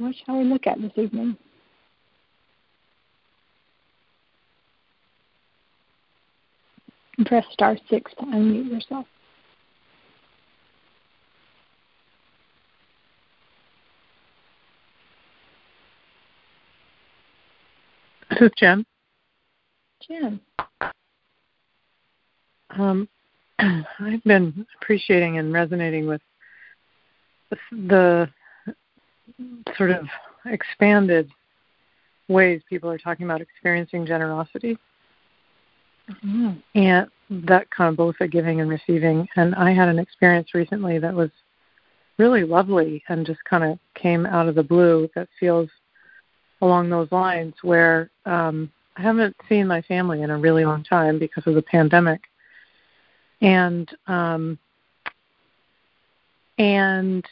what shall we look at this evening? Press star six to unmute yourself. This is Jen. Jen. Um, I've been appreciating and resonating with the sort of expanded ways people are talking about experiencing generosity. Mm-hmm. And that kind of both a giving and receiving. And I had an experience recently that was really lovely and just kind of came out of the blue that feels along those lines where um, I haven't seen my family in a really long time because of the pandemic. And um, and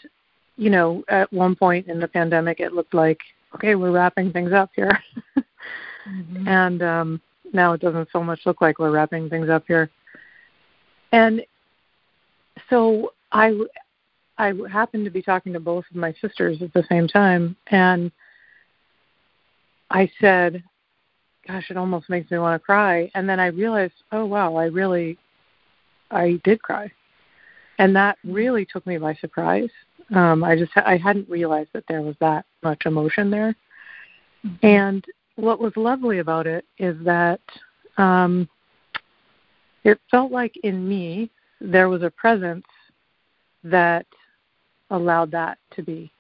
you know, at one point in the pandemic, it looked like, okay, we're wrapping things up here. mm-hmm. And um, now it doesn't so much look like we're wrapping things up here. And so I, I happened to be talking to both of my sisters at the same time, and I said, "Gosh, it almost makes me want to cry." And then I realized, oh wow, I really, I did cry, and that mm-hmm. really took me by surprise um, I just I hadn't realized that there was that much emotion there. Mm-hmm. And what was lovely about it is that um, it felt like in me there was a presence that allowed that to be.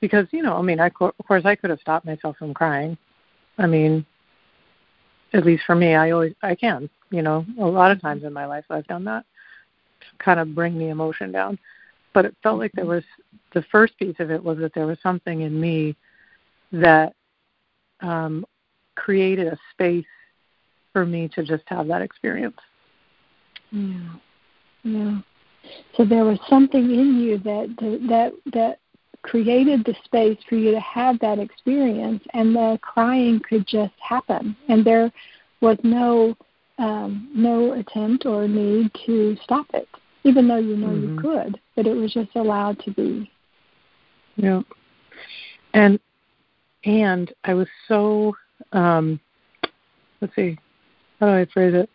Because you know, I mean, I of course I could have stopped myself from crying. I mean, at least for me, I always I can. You know, a lot of times in my life I've done that to kind of bring the emotion down but it felt like there was the first piece of it was that there was something in me that um, created a space for me to just have that experience. Yeah, yeah. So there was something in you that that that created the space for you to have that experience, and the crying could just happen, and there was no um, no attempt or need to stop it even though you know mm-hmm. you could, but it was just allowed to be. Yeah. And and I was so um let's see, how do I phrase it?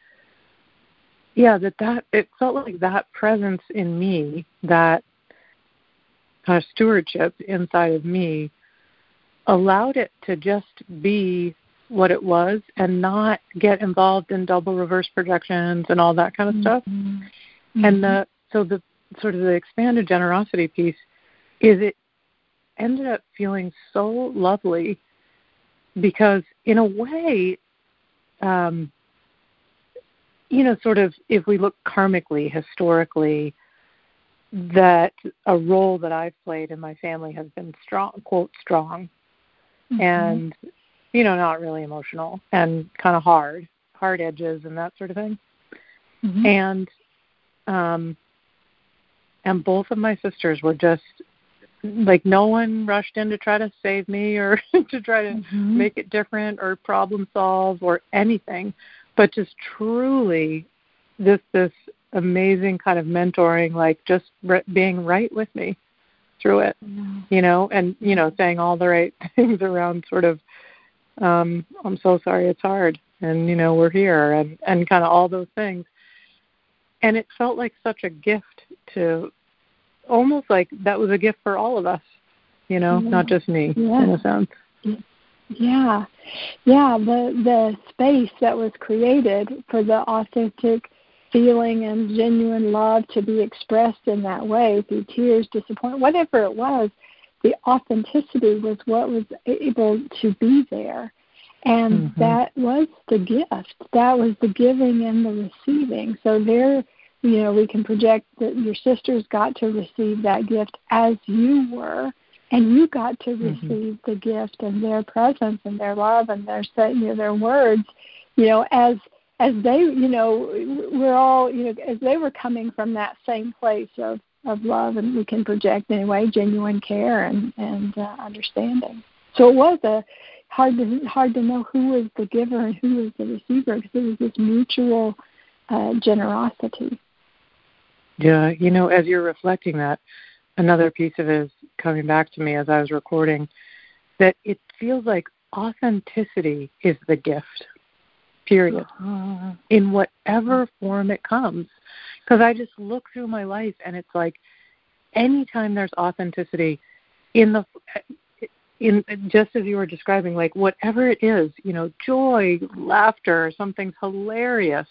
Yeah, that that it felt like that presence in me, that uh, stewardship inside of me, allowed it to just be what it was and not get involved in double reverse projections and all that kind of stuff. Mm-hmm. Mm-hmm. And the so the sort of the expanded generosity piece is it ended up feeling so lovely because in a way um you know sort of if we look karmically historically that a role that I've played in my family has been strong quote strong mm-hmm. and you know not really emotional and kind of hard hard edges and that sort of thing mm-hmm. and um, and both of my sisters were just like no one rushed in to try to save me or to try to mm-hmm. make it different or problem solve or anything but just truly this this amazing kind of mentoring like just re- being right with me through it mm-hmm. you know and you know saying all the right things around sort of um i'm so sorry it's hard and you know we're here and and kind of all those things and it felt like such a gift to almost like that was a gift for all of us you know yeah. not just me yeah. in a sense yeah yeah the the space that was created for the authentic feeling and genuine love to be expressed in that way through tears disappointment whatever it was the authenticity was what was able to be there and mm-hmm. that was the gift that was the giving and the receiving so there you know, we can project that your sisters got to receive that gift as you were, and you got to mm-hmm. receive mm-hmm. the gift and their presence and their love and their you know, their words, you know, as as they, you know, we're all, you know, as they were coming from that same place of of love, and we can project anyway genuine care and and uh, understanding. So it was a hard to hard to know who was the giver and who was the receiver because it was this mutual uh, generosity. Yeah, you know, as you're reflecting that, another piece of it is coming back to me as I was recording that it feels like authenticity is the gift, period, uh-huh. in whatever form it comes. Because I just look through my life and it's like anytime there's authenticity in the in just as you were describing like whatever it is you know joy laughter something's hilarious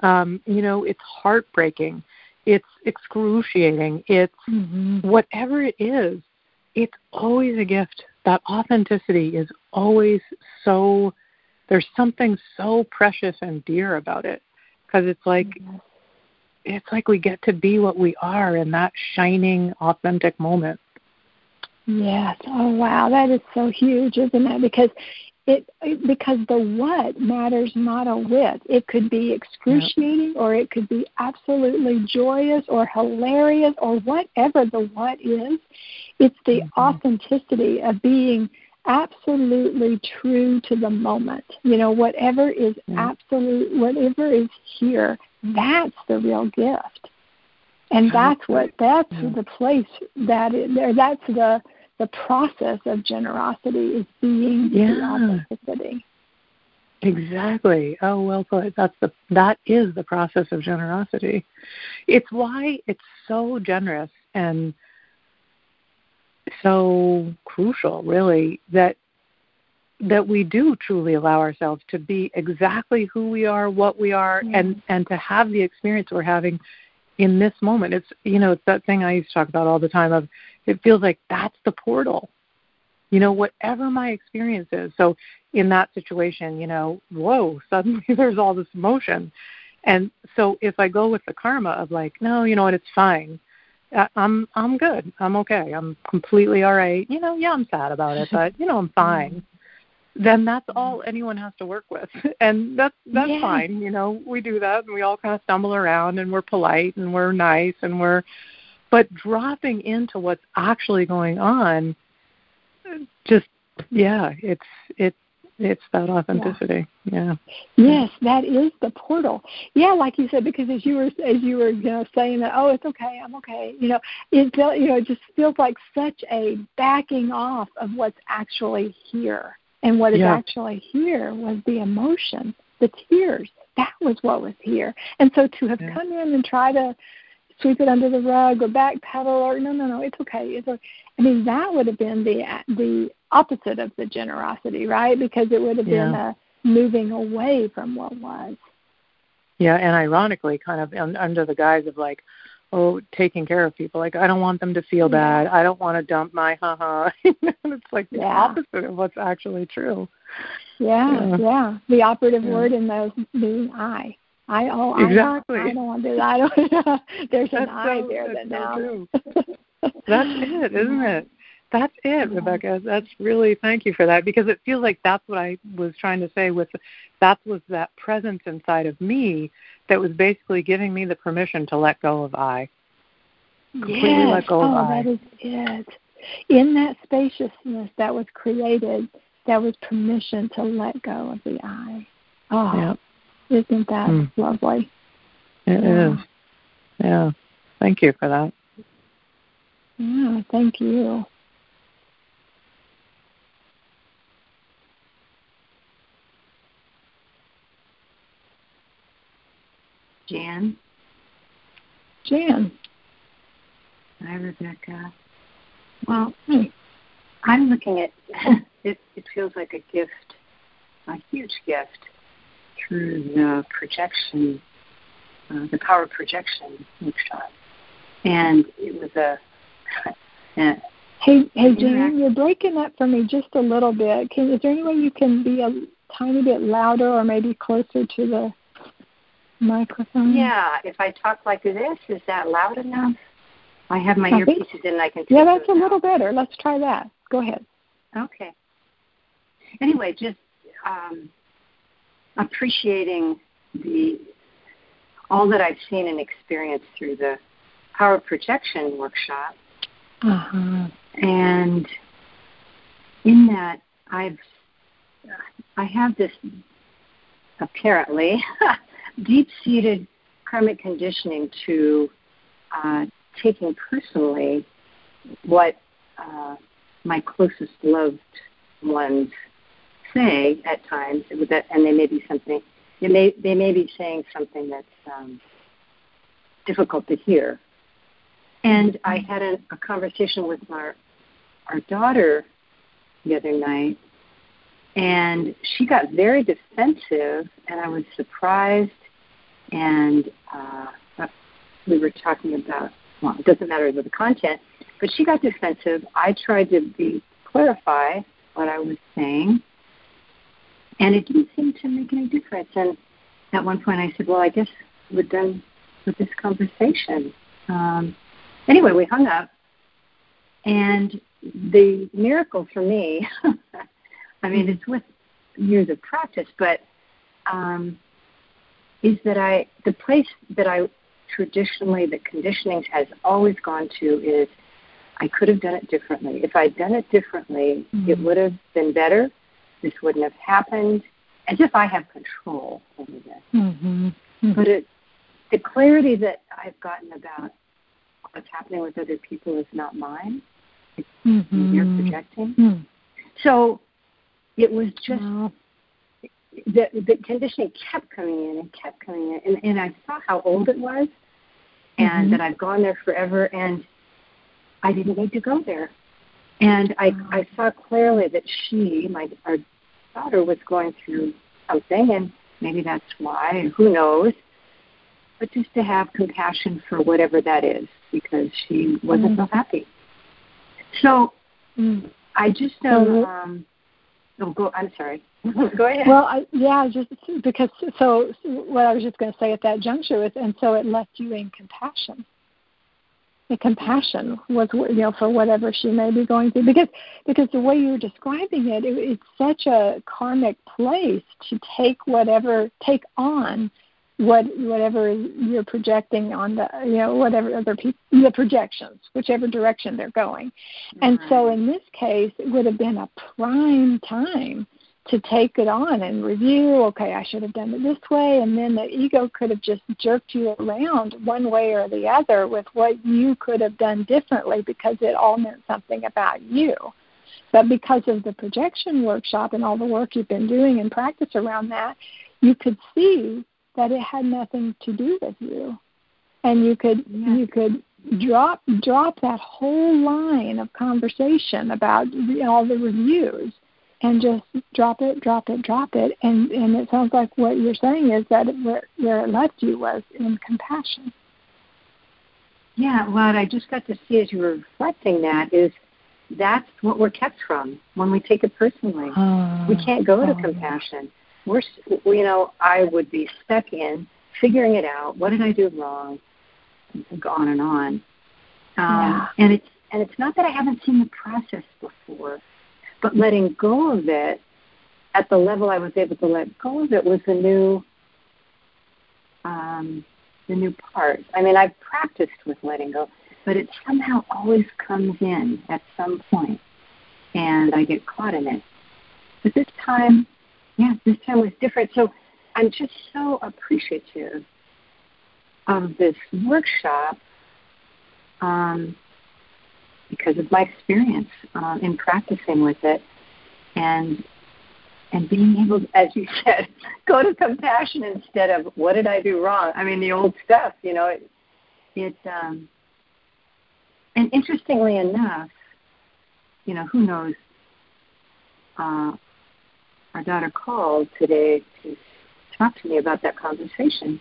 um you know it's heartbreaking it's excruciating it's mm-hmm. whatever it is it's always a gift that authenticity is always so there's something so precious and dear about it because it's like mm-hmm. it's like we get to be what we are in that shining authentic moment Yes. Oh wow, that is so huge, isn't it? Because it because the what matters not a whit. It could be excruciating or it could be absolutely joyous or hilarious or whatever the what is. It's the mm-hmm. authenticity of being absolutely true to the moment. You know, whatever is mm-hmm. absolute whatever is here, that's the real gift. And that's what that's the place that is there that's the the process of generosity is being yeah. the authenticity. Exactly. Oh, well put. That's the that is the process of generosity. It's why it's so generous and so crucial, really, that that we do truly allow ourselves to be exactly who we are, what we are, and and to have the experience we're having in this moment. It's you know it's that thing I used to talk about all the time of it feels like that's the portal. You know, whatever my experience is. So in that situation, you know, whoa, suddenly there's all this emotion. And so if I go with the karma of like, no, you know what, it's fine. Uh, I'm I'm good. I'm okay. I'm completely all right. You know, yeah, I'm sad about it, but you know, I'm fine. Then that's all anyone has to work with, and that's that's yeah. fine. You know, we do that, and we all kind of stumble around, and we're polite, and we're nice, and we're but dropping into what's actually going on just yeah it's it it's that authenticity yeah. yeah. yes that is the portal yeah like you said because as you were as you were you know saying that oh it's okay i'm okay you know it you know it just feels like such a backing off of what's actually here and what is yeah. actually here was the emotion the tears that was what was here and so to have yeah. come in and try to sweep it under the rug or backpedal or no no no it's okay it's okay. I mean that would have been the the opposite of the generosity right because it would have yeah. been a moving away from what was. Yeah, and ironically, kind of un- under the guise of like, oh, taking care of people. Like I don't want them to feel bad. I don't want to dump my haha. it's like the yeah. opposite of what's actually true. Yeah, yeah. yeah. The operative yeah. word in those being I. I oh exactly. I don't, I don't want to. I don't. there's an I there that now. So that's it, isn't it? That's it, Rebecca. That's really thank you for that because it feels like that's what I was trying to say with that was that presence inside of me that was basically giving me the permission to let go of I. Completely yes. let go of oh, I. that is it. In that spaciousness that was created, that was permission to let go of the I. Oh, yep. Isn't that mm. lovely? It yeah. is. Yeah. Thank you for that. Yeah, thank you. Jan. Jan. Hi, Rebecca. Well, I'm looking at it. It feels like a gift, a huge gift through the projection, uh, the power projection workshop, and it was a. a hey, hey, Jan, you're breaking up for me just a little bit. Can is there any way you can be a tiny bit louder or maybe closer to the microphone? Yeah, if I talk like this, is that loud enough? I have my I earpieces in. And I can. Yeah, that's a out. little better. Let's try that. Go ahead. Okay. Anyway, just um, appreciating the all that I've seen and experienced through the power projection workshop. Uh-huh. And in that, I've I have this apparently deep-seated karmic conditioning to uh, taking personally what uh, my closest loved ones say at times, that, and they may be something, they may they may be saying something that's um, difficult to hear. And I had a, a conversation with our our daughter the other night, and she got very defensive, and I was surprised. And uh, we were talking about well, it doesn't matter the content, but she got defensive. I tried to be clarify what I was saying, and it didn't seem to make any difference. And at one point, I said, "Well, I guess we're done with this conversation." Um, anyway, we hung up, and the miracle for me, I mean, it's with years of practice, but um, is that I the place that I traditionally the conditioning has always gone to is I could have done it differently. If I'd done it differently, mm-hmm. it would have been better. This wouldn't have happened, as if I have control over this. Mm-hmm. Mm-hmm. But it, the clarity that I've gotten about what's happening with other people is not mine. It's mm-hmm. you're projecting. Mm. So it was just wow. the the conditioning kept coming in and kept coming in, and, and I saw how old it was, and mm-hmm. that I've gone there forever, and I didn't need to go there. And I I saw clearly that she, my our daughter, was going through something, and maybe that's why. Who knows? But just to have compassion for whatever that is, because she wasn't mm-hmm. so happy. So mm. I just know. Um, oh, go. I'm sorry. go ahead. Well, I, yeah, just because. So what I was just going to say at that juncture is, and so it left you in compassion. The compassion was, you know, for whatever she may be going through, because because the way you're describing it, it it's such a karmic place to take whatever take on what whatever you're projecting on the you know whatever other people the projections whichever direction they're going. And so in this case it would have been a prime time to take it on and review okay i should have done it this way and then the ego could have just jerked you around one way or the other with what you could have done differently because it all meant something about you but because of the projection workshop and all the work you've been doing and practice around that you could see that it had nothing to do with you and you could yeah. you could drop drop that whole line of conversation about all the reviews and just drop it drop it drop it and and it sounds like what you're saying is that where, where it left you was in compassion yeah what i just got to see as you were reflecting that is that's what we're kept from when we take it personally oh, we can't go to oh. compassion we're you know I would be stuck in figuring it out. What did I do wrong? And on and on. Um, yeah. And it's and it's not that I haven't seen the process before, but letting go of it at the level I was able to let go of it was the new um, the new part. I mean, I've practiced with letting go, but it somehow always comes in at some point, and I get caught in it. But this time, yeah, this time was different. So I'm just so appreciative of this workshop um, because of my experience uh, in practicing with it and and being able, as you said, go to compassion instead of what did I do wrong. I mean, the old stuff, you know. It, it um, and interestingly enough, you know, who knows uh, our daughter called today to talk to me about that conversation.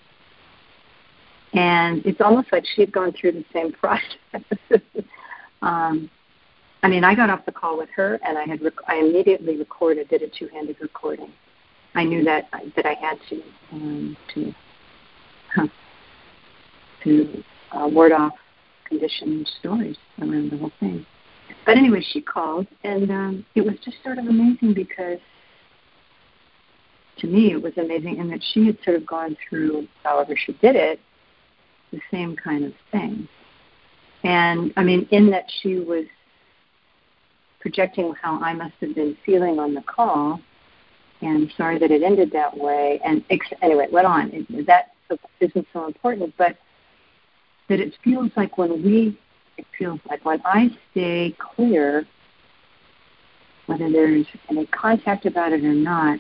And it's almost like she had gone through the same process. Um, I mean, I got off the call with her, and I had rec- I immediately recorded, did a two-handed recording. I knew that that I had to um, to to uh, ward off conditioned stories around the whole thing. But anyway, she called, and um, it was just sort of amazing because to me it was amazing in that she had sort of gone through, however she did it, the same kind of thing. And I mean, in that she was projecting how I must have been feeling on the call, and sorry that it ended that way. And ex- anyway, it went on. It, that isn't so important, but that it feels like when we it feels like when I stay clear, whether there's any contact about it or not,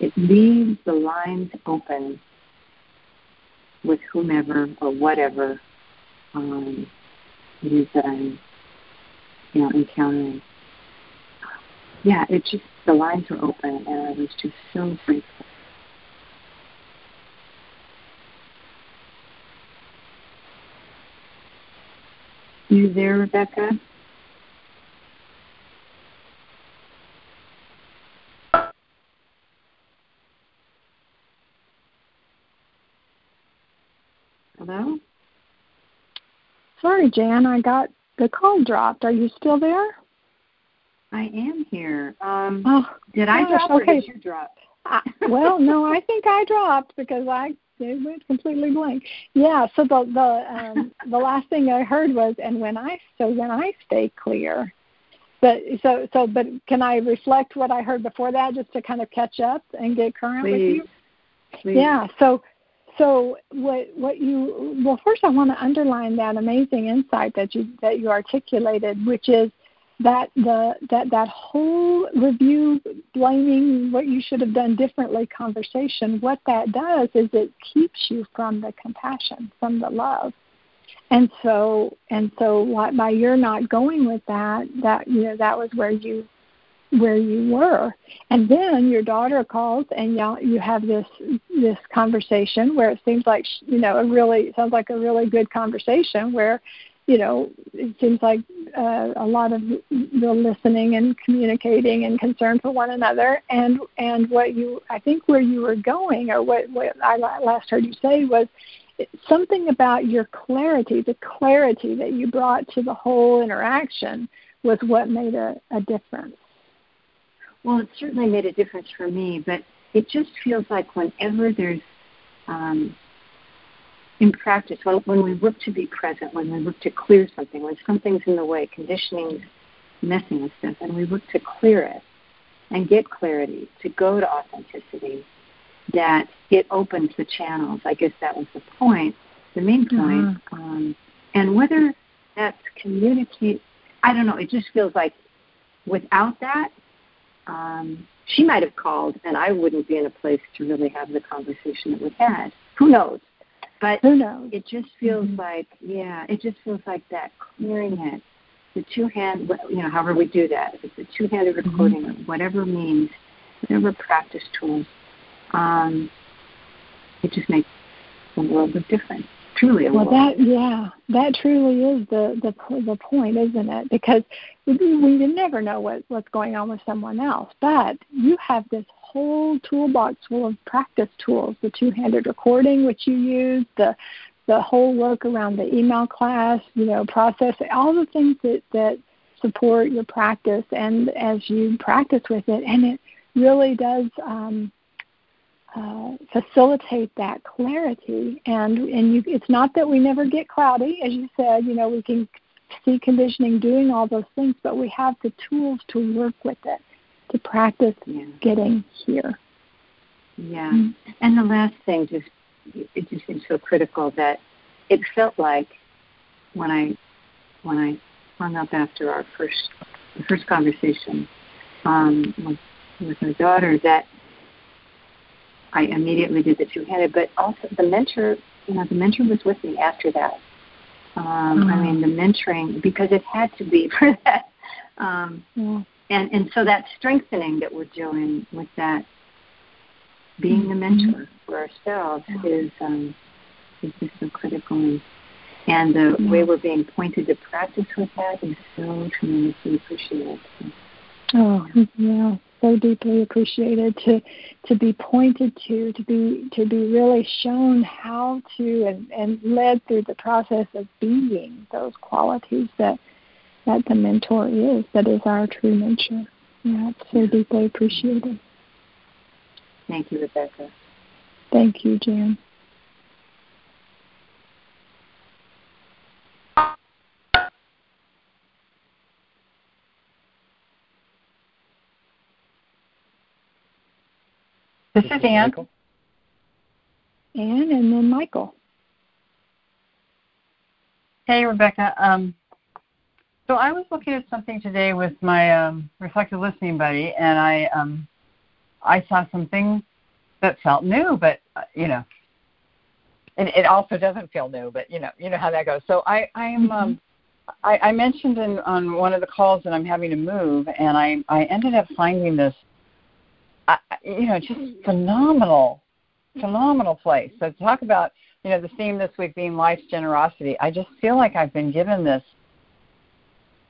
it leaves the lines open with whomever or whatever um, it is that I'm, you know, encountering. Yeah, it just the lines were open, and I was just so grateful. You there, Rebecca? Sorry, Jan, I got the call dropped. Are you still there? I am here. Um, oh, did I gosh, drop or okay. did you drop? I, well, no, I think I dropped because I it went completely blank. Yeah, so the the um, the last thing I heard was, and when I so when I stay clear, but so so but can I reflect what I heard before that just to kind of catch up and get current Please. with you? Please. Yeah. So so what what you well first I want to underline that amazing insight that you that you articulated, which is that the that that whole review blaming what you should have done differently conversation what that does is it keeps you from the compassion from the love. And so and so what, by you're not going with that that you know that was where you where you were and then your daughter calls and you you have this this conversation where it seems like you know a really sounds like a really good conversation where you know, it seems like uh, a lot of the listening and communicating and concern for one another. And and what you, I think, where you were going, or what what I last heard you say was something about your clarity, the clarity that you brought to the whole interaction was what made a, a difference. Well, it certainly made a difference for me, but it just feels like whenever there's um, in practice, when, when we look to be present, when we look to clear something, when something's in the way, conditioning's messing with stuff, and we look to clear it and get clarity, to go to authenticity, that it opens the channels. I guess that was the point, the main point. Mm-hmm. Um, and whether that's communicate, I don't know. It just feels like without that, um, she might have called, and I wouldn't be in a place to really have the conversation that we had. Who knows? But Who knows? it just feels mm-hmm. like, yeah, it just feels like that clearing it, the two hand, you know, however we do that, if it's a two handed mm-hmm. recording or whatever means, whatever practice tools, um, it just makes a world of difference. Truly, a well, that yeah, that truly is the the the point, isn't it? Because we, we never know what what's going on with someone else, but you have this whole toolbox full of practice tools the two handed recording, which you use, the the whole work around the email class, you know, process, all the things that, that support your practice and as you practice with it and it really does um, uh, facilitate that clarity and and you, it's not that we never get cloudy as you said you know we can see conditioning doing all those things but we have the tools to work with it to practice yeah. getting here. Yeah. Mm-hmm. And the last thing just it just seems so critical that it felt like when I when I hung up after our first first conversation um, with with my daughter that I immediately did the two handed, but also the mentor you know, the mentor was with me after that. Um, mm-hmm. I mean the mentoring because it had to be for that. Um, and and so that strengthening that we're doing with that being the mentor mm-hmm. for ourselves is um, is just so critical and, and the way we're being pointed to practice with that is so tremendously appreciated. Oh yeah, so deeply appreciated to to be pointed to, to be to be really shown how to and, and led through the process of being those qualities that that the mentor is, that is our true nature. Yeah, it's so deeply appreciated. Thank you, Rebecca. Thank you, Jan. This is Anne. Anne and then Michael. Hey, Rebecca. Um, so I was looking at something today with my um, reflective listening buddy, and I um, I saw something that felt new, but uh, you know, and it also doesn't feel new, but you know, you know how that goes. So I I'm um, mm-hmm. I, I mentioned in on one of the calls that I'm having to move, and I I ended up finding this, uh, you know, just phenomenal, phenomenal place. So talk about you know the theme this week being life's generosity. I just feel like I've been given this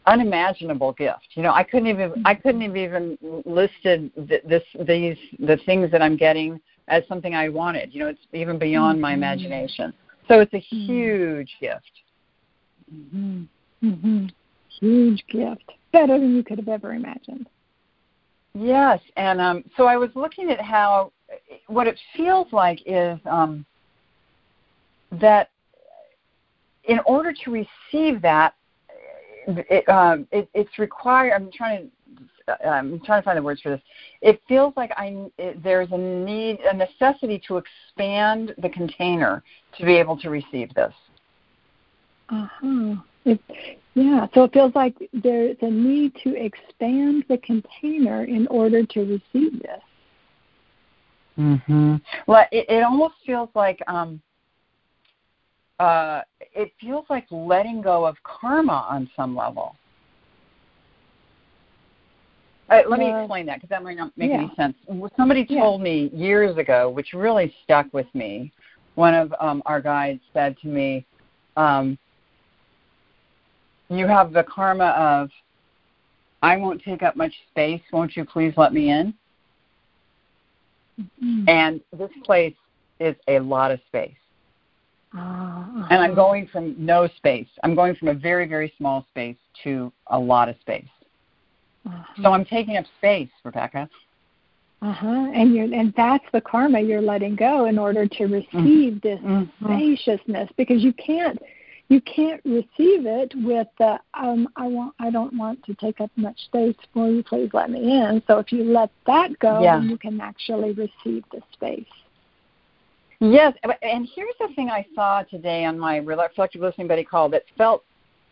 unimaginable gift. You know, I couldn't even I couldn't have even listed this these the things that I'm getting as something I wanted. You know, it's even beyond my mm-hmm. imagination. So it's a mm-hmm. huge gift. Mm-hmm. Mm-hmm. Huge gift, better than you could have ever imagined. Yes, and um, so I was looking at how what it feels like is um, that in order to receive that, it, um, it, it's required. I'm trying to. I'm trying to find the words for this. It feels like I it, there's a need, a necessity to expand the container to be able to receive this. Uh huh. Yeah. So it feels like there's a need to expand the container in order to receive this. Mhm. Well, it, it almost feels like um, uh, it feels like letting go of karma on some level. Uh, let me explain that because that might not make yeah. any sense. Somebody told yeah. me years ago, which really stuck with me. One of um, our guides said to me, um, "You have the karma of, I won't take up much space. Won't you please let me in?" Mm-hmm. And this place is a lot of space. Uh-huh. And I'm going from no space. I'm going from a very, very small space to a lot of space. Uh-huh. So I'm taking up space, Rebecca. Uh huh. And you and that's the karma you're letting go in order to receive mm-hmm. this mm-hmm. spaciousness because you can't you can't receive it with the um I want I don't want to take up much space. Will you please let me in? So if you let that go, yeah. you can actually receive the space. Yes, and here's the thing I saw today on my reflective listening buddy call that felt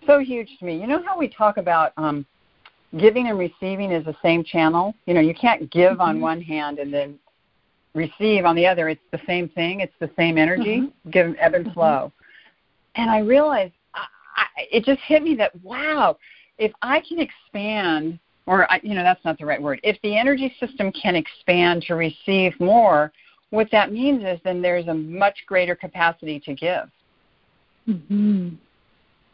so huge to me. You know how we talk about um, giving and receiving is the same channel? You know, you can't give mm-hmm. on one hand and then receive on the other. It's the same thing. It's the same energy, mm-hmm. give ebb and flow. Mm-hmm. And I realized I, I, it just hit me that wow, if I can expand, or I, you know, that's not the right word. If the energy system can expand to receive more, what that means is then there's a much greater capacity to give. Mm-hmm.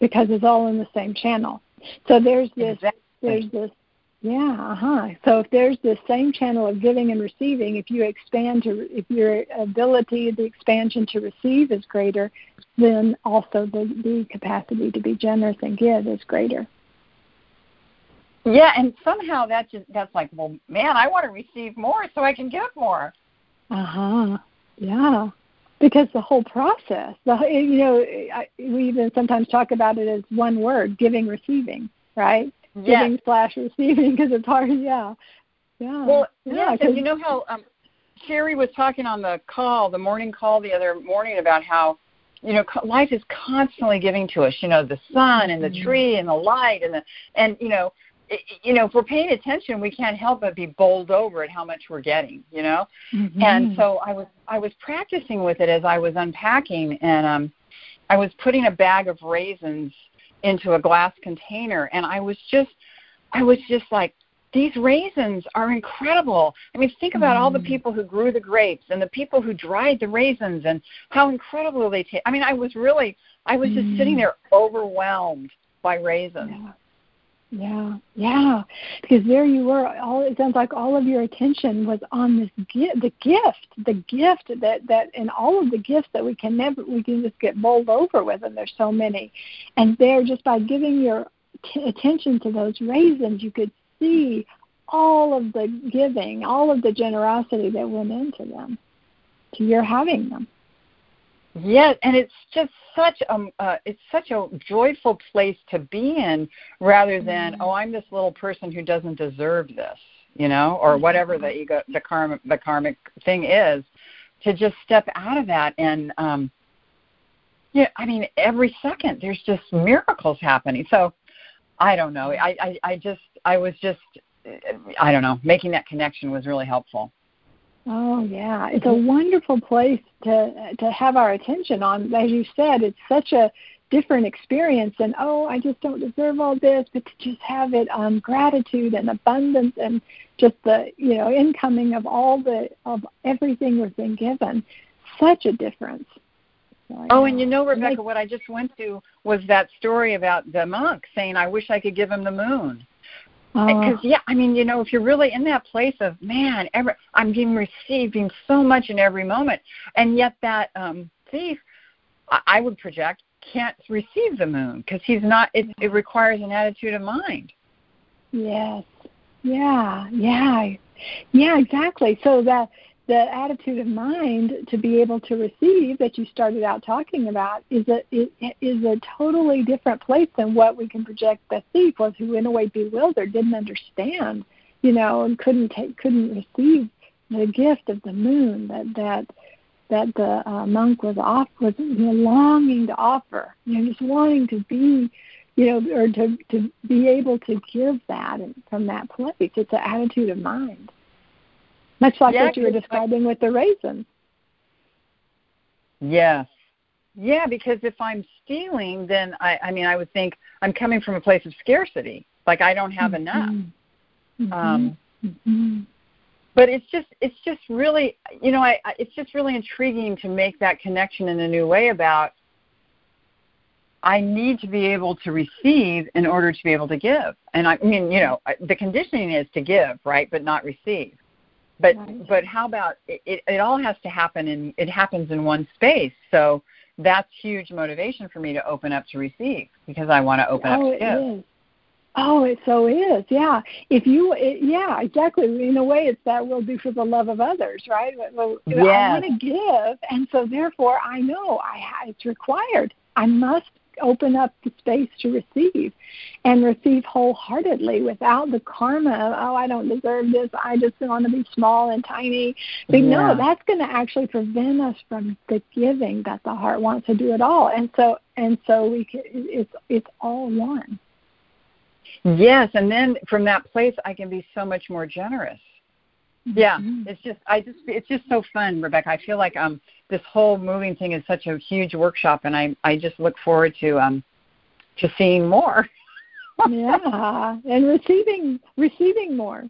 Because it's all in the same channel. So there's this, exactly. there's this, yeah, uh huh. So if there's the same channel of giving and receiving, if you expand to, if your ability, the expansion to receive is greater, then also the, the capacity to be generous and give is greater. Yeah, and somehow that just that's like, well, man, I want to receive more so I can give more. Uh huh. Yeah. Because the whole process, the you know, I, we even sometimes talk about it as one word: giving, receiving, right? Yes. Giving slash receiving because it's hard. Yeah. Yeah. Well, yeah. Because you know how um, Cheri was talking on the call, the morning call the other morning about how you know life is constantly giving to us you know the sun and the mm-hmm. tree and the light and the and you know you know, if we're paying attention, we can't help but be bowled over at how much we're getting, you know. Mm-hmm. And so I was I was practicing with it as I was unpacking, and um, I was putting a bag of raisins into a glass container, and I was just I was just like, these raisins are incredible. I mean, think about mm. all the mm-hmm. people who grew the grapes and the people who dried the raisins and how incredible they taste. I mean, I was really, I was just mm. sitting there overwhelmed by raisins. Yeah. Yeah, yeah, because there you were. All it sounds like all of your attention was on this gift, the gift, the gift that that, and all of the gifts that we can never, we can just get bowled over with, and there's so many. And there, just by giving your t- attention to those raisins, you could see all of the giving, all of the generosity that went into them, to your having them. Yeah, and it's just such a uh, it's such a joyful place to be in, rather than mm-hmm. oh I'm this little person who doesn't deserve this, you know, or whatever the ego the karmic the karmic thing is, to just step out of that and um, yeah, I mean, every second there's just miracles happening. So I don't know. I, I, I just, I was just, I don't know, making that connection was really helpful. Oh yeah, it's a wonderful place to to have our attention on. As you said, it's such a different experience and oh i just don't deserve all this but to just have it um gratitude and abundance and just the you know incoming of all the of everything we've been given. Such a difference. So, oh and you know rebecca what i just went to was that story about the monk saying i wish i could give him the moon because uh, yeah i mean you know if you're really in that place of man every i'm being receiving so much in every moment and yet that um thief I, I would project can't receive the moon because he's not it, it requires an attitude of mind. Yes. Yeah yeah. Yeah exactly. So that the attitude of mind to be able to receive that you started out talking about is a is, a totally different place than what we can project the thief was who in a way bewildered didn't understand you know and couldn't take couldn't receive the gift of the moon that that that the uh, monk was off was you know, longing to offer, you know, just wanting to be, you know, or to to be able to give that from that place. It's an attitude of mind, much like yeah, what you were describing with the raisins. Yes, yeah, because if I'm stealing, then I, I mean, I would think I'm coming from a place of scarcity, like I don't have mm-hmm. enough. Mm-hmm. Um, mm-hmm but it's just it's just really you know I, it's just really intriguing to make that connection in a new way about I need to be able to receive in order to be able to give. And I mean, you know, the conditioning is to give, right, but not receive. But right. but how about it, it? It all has to happen in it happens in one space. So that's huge motivation for me to open up to receive because I want oh, to open oh, up to give. Is. Oh, it so is. Yeah. If you, it, yeah, exactly. In a way, it's that we'll do for the love of others, right? Well, yes. I want to give, and so therefore, I know I it's required. I must open up the space to receive, and receive wholeheartedly without the karma. Of, oh, I don't deserve this. I just want to be small and tiny. But yeah. no, that's going to actually prevent us from the giving that the heart wants to do at all. And so, and so we can. It's it's all one. Yes, and then from that place, I can be so much more generous. Yeah, mm-hmm. it's just I just it's just so fun, Rebecca. I feel like um this whole moving thing is such a huge workshop, and I I just look forward to um to seeing more. yeah, and receiving receiving more.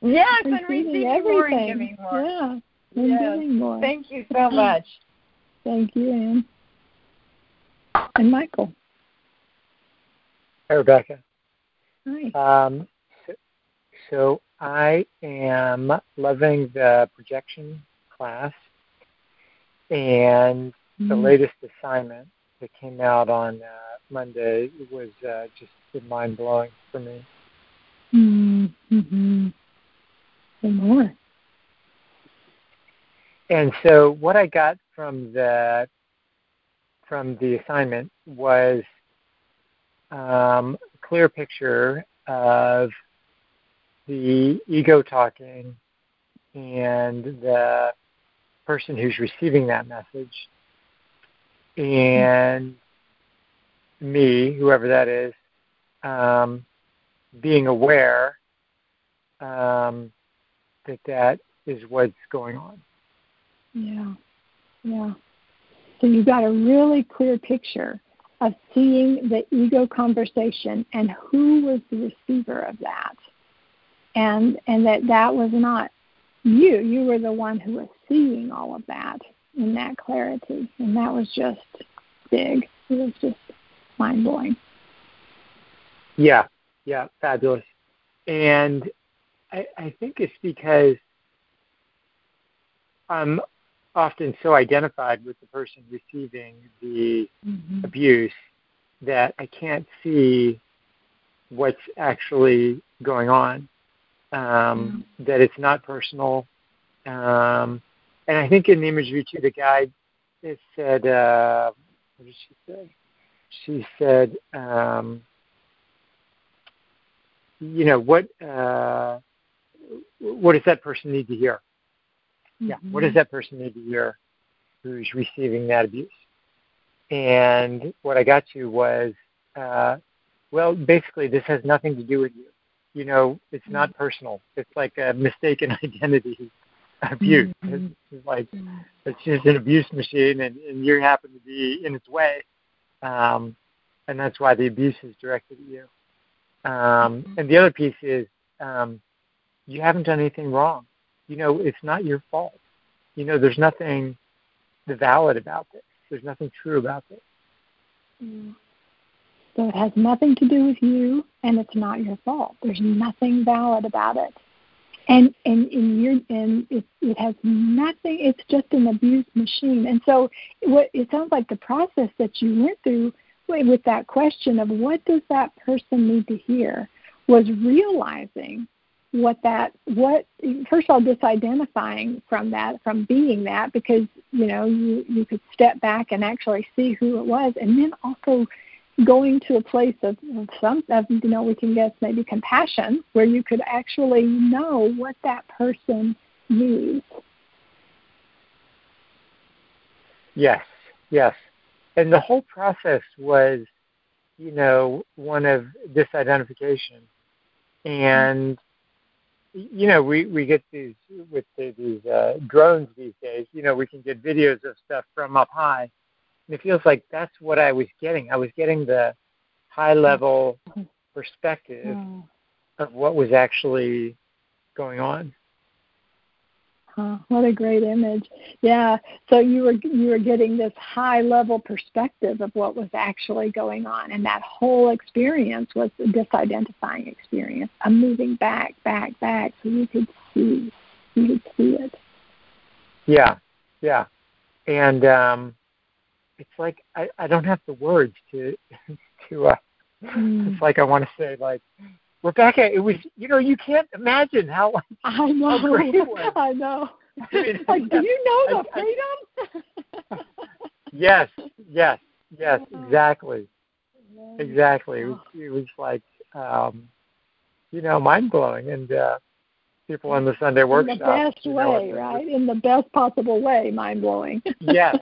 yes, and receiving everything. more and giving more. Yeah, and yes. giving more. Thank you so much. Thank you, Anne. And Michael. Hi, Rebecca. Hi. Um, so, so I am loving the projection class, and mm-hmm. the latest assignment that came out on uh, Monday was uh, just mind blowing for me. Mm-hmm. Some more. And so, what I got from the from the assignment was um, clear picture of the ego talking and the person who's receiving that message and me, whoever that is, um, being aware um, that that is what's going on. Yeah, yeah. So you've got a really clear picture of seeing the ego conversation and who was the receiver of that and and that that was not you you were the one who was seeing all of that in that clarity and that was just big it was just mind blowing yeah yeah fabulous and i i think it's because i'm often so identified with the person receiving the mm-hmm. abuse that I can't see what's actually going on. Um, mm-hmm. That it's not personal. Um, and I think in the imagery too, the guide it said, uh, what did she say? She said, um, you know, what uh, what does that person need to hear? Yeah. Mm-hmm. What does that person need to hear who's receiving that abuse? and what I got to was, uh, well, basically, this has nothing to do with you. You know, it's not mm-hmm. personal. It's like a mistaken identity abuse. Mm-hmm. It's like it's just an abuse machine, and, and you happen to be in its way, um, and that's why the abuse is directed at you. Um, mm-hmm. and the other piece is um, you haven't done anything wrong. You know, it's not your fault. You know, there's nothing valid about this. There's nothing true about this. Mm. So it has nothing to do with you, and it's not your fault. There's nothing valid about it, and and in your and it it has nothing. It's just an abuse machine. And so what it sounds like the process that you went through with that question of what does that person need to hear was realizing what that what first of all disidentifying from that from being that because you know you you could step back and actually see who it was and then also going to a place of, of some of you know we can guess maybe compassion where you could actually know what that person needs. Yes yes. And the whole process was you know one of disidentification. And you know, we we get these with the, these uh, drones these days. You know, we can get videos of stuff from up high, and it feels like that's what I was getting. I was getting the high level perspective mm. of what was actually going on. Huh, what a great image. Yeah. So you were you were getting this high level perspective of what was actually going on and that whole experience was a disidentifying experience. A moving back, back, back so you could see you could see it. Yeah. Yeah. And um it's like I, I don't have the words to to uh mm. it's like I want to say like Rebecca, it was you know you can't imagine how I know how great it was. I know. I mean, like, do you know the freedom? yes, yes, yes, exactly, exactly. It was, it was like um, you know mind blowing, and uh, people in the Sunday workshop. In the best way, right? In the best possible way, mind blowing. yes.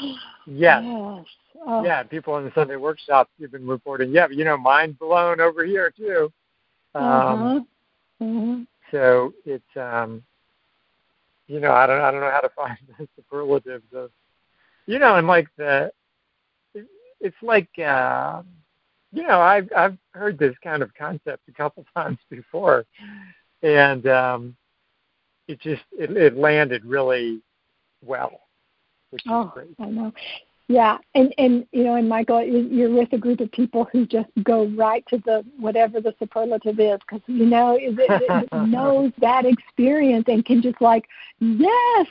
Yes. yes. Oh. Yeah, people in the Sunday workshops have been reporting, yeah, you know, mind blown over here too. Um, uh-huh. Mm-hmm. So it's um, you know I don't I don't know how to find the superlatives of you know and like the it's like uh, you know I've I've heard this kind of concept a couple times before, and um, it just it, it landed really well, which is oh, great. I know. Yeah, and and you know, and Michael, you're with a group of people who just go right to the whatever the superlative is, because you know it, it knows that experience and can just like, yes,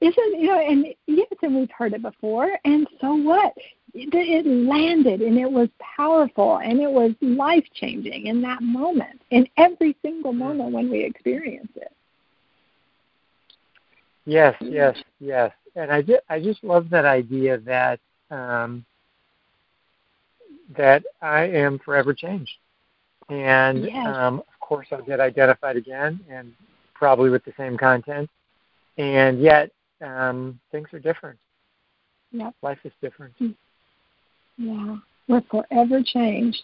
isn't you know, and yes, and we've heard it before, and so what? It, it landed and it was powerful and it was life changing in that moment, in every single moment when we experience it. Yes, yes, yes and I just I just love that idea that um, that I am forever changed, and yes. um, of course I'll get identified again, and probably with the same content, and yet um, things are different. Yeah, life is different. Hmm. Yeah, we're forever changed,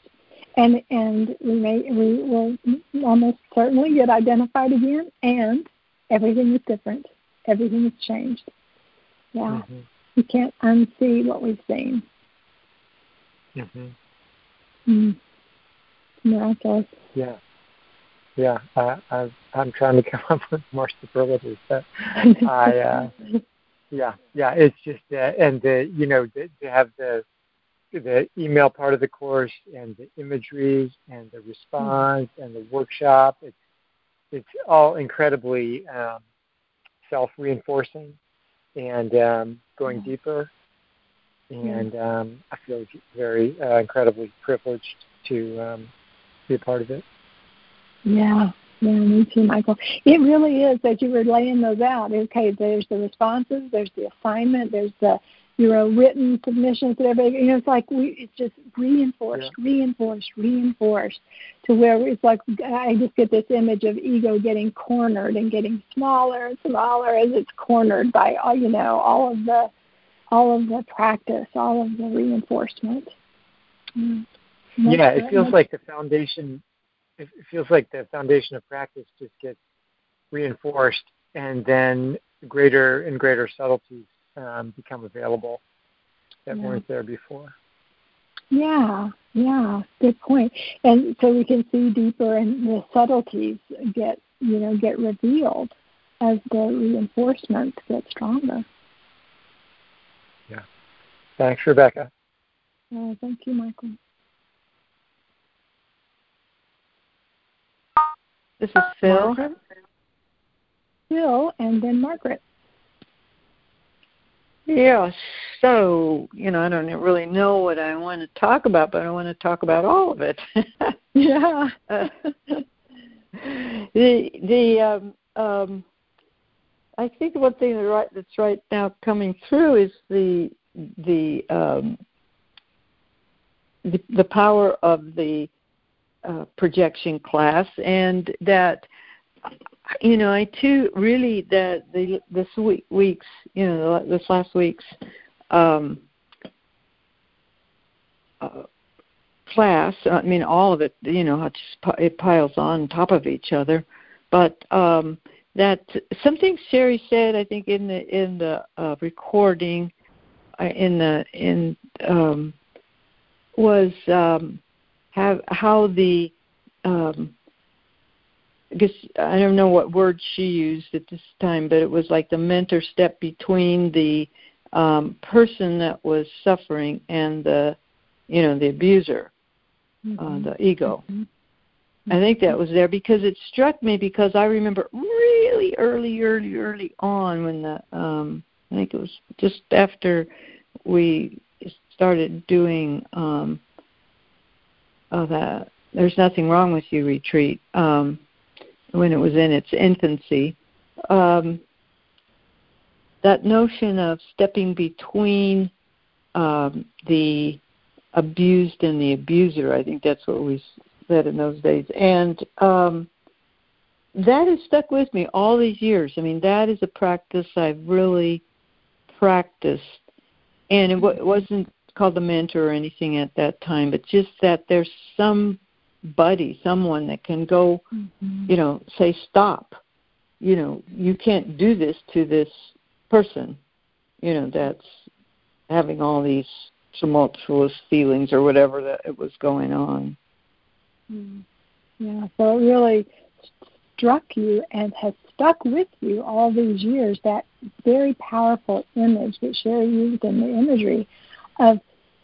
and and we may we will almost certainly get identified again, and everything is different. Everything has changed. Yeah. Mm-hmm. We can't unsee what we've seen. Mm-hmm. Mm. Miraculous. Yeah. Yeah. I, I, I'm trying to come up with more superlatives, but I, uh, yeah, yeah. It's just, uh, and the, you know, to, to have the, the email part of the course and the imagery and the response mm-hmm. and the workshop. It's it's all incredibly um, self-reinforcing and um, going deeper. And um, I feel very uh, incredibly privileged to um, be a part of it. Yeah, yeah, me too, Michael. It really is as you were laying those out. Okay, there's the responses, there's the assignment, there's the your written submissions and everything. You know, it's like we it's just reinforced, yeah. reinforced, reinforced to where it's like I just get this image of ego getting cornered and getting smaller and smaller as it's cornered by all you know all of the all of the practice, all of the reinforcement. Mm. Yeah, it feels like the foundation. It feels like the foundation of practice just gets reinforced, and then greater and greater subtleties um, become available that yeah. weren't there before. Yeah, yeah, good point. And so we can see deeper, and the subtleties get you know get revealed as the reinforcement gets stronger. Yeah. Thanks, Rebecca. Uh, thank you, Michael. This is Phil. Phil, and then Margaret. Yeah, so, you know, I don't really know what I want to talk about, but I want to talk about all of it. yeah. uh, the the um um I think one thing that right that's right now coming through is the the um the, the power of the uh, projection class and that you know i too really that the this week weeks you know this last week's um uh, class i mean all of it you know it just it piles on top of each other. But um that something Cheri said i think in the in the uh, recording uh, in the in um was um have how the um I guess I don't know what word she used at this time, but it was like the mentor step between the um, person that was suffering and the, you know, the abuser, uh, mm-hmm. uh, the ego. Mm-hmm. I think that was there because it struck me because I remember really early, early, early on when the um, I think it was just after we started doing um, oh that there's nothing wrong with you retreat. Um, when it was in its infancy. Um, that notion of stepping between um, the abused and the abuser, I think that's what we said in those days. And um, that has stuck with me all these years. I mean, that is a practice I've really practiced. And it, w- it wasn't called the mentor or anything at that time, but just that there's some buddy, someone that can go, mm-hmm. you know, say stop. You know, you can't do this to this person, you know, that's having all these tumultuous feelings or whatever that it was going on. Mm. Yeah, so it really struck you and has stuck with you all these years that very powerful image that Cheri used in the imagery of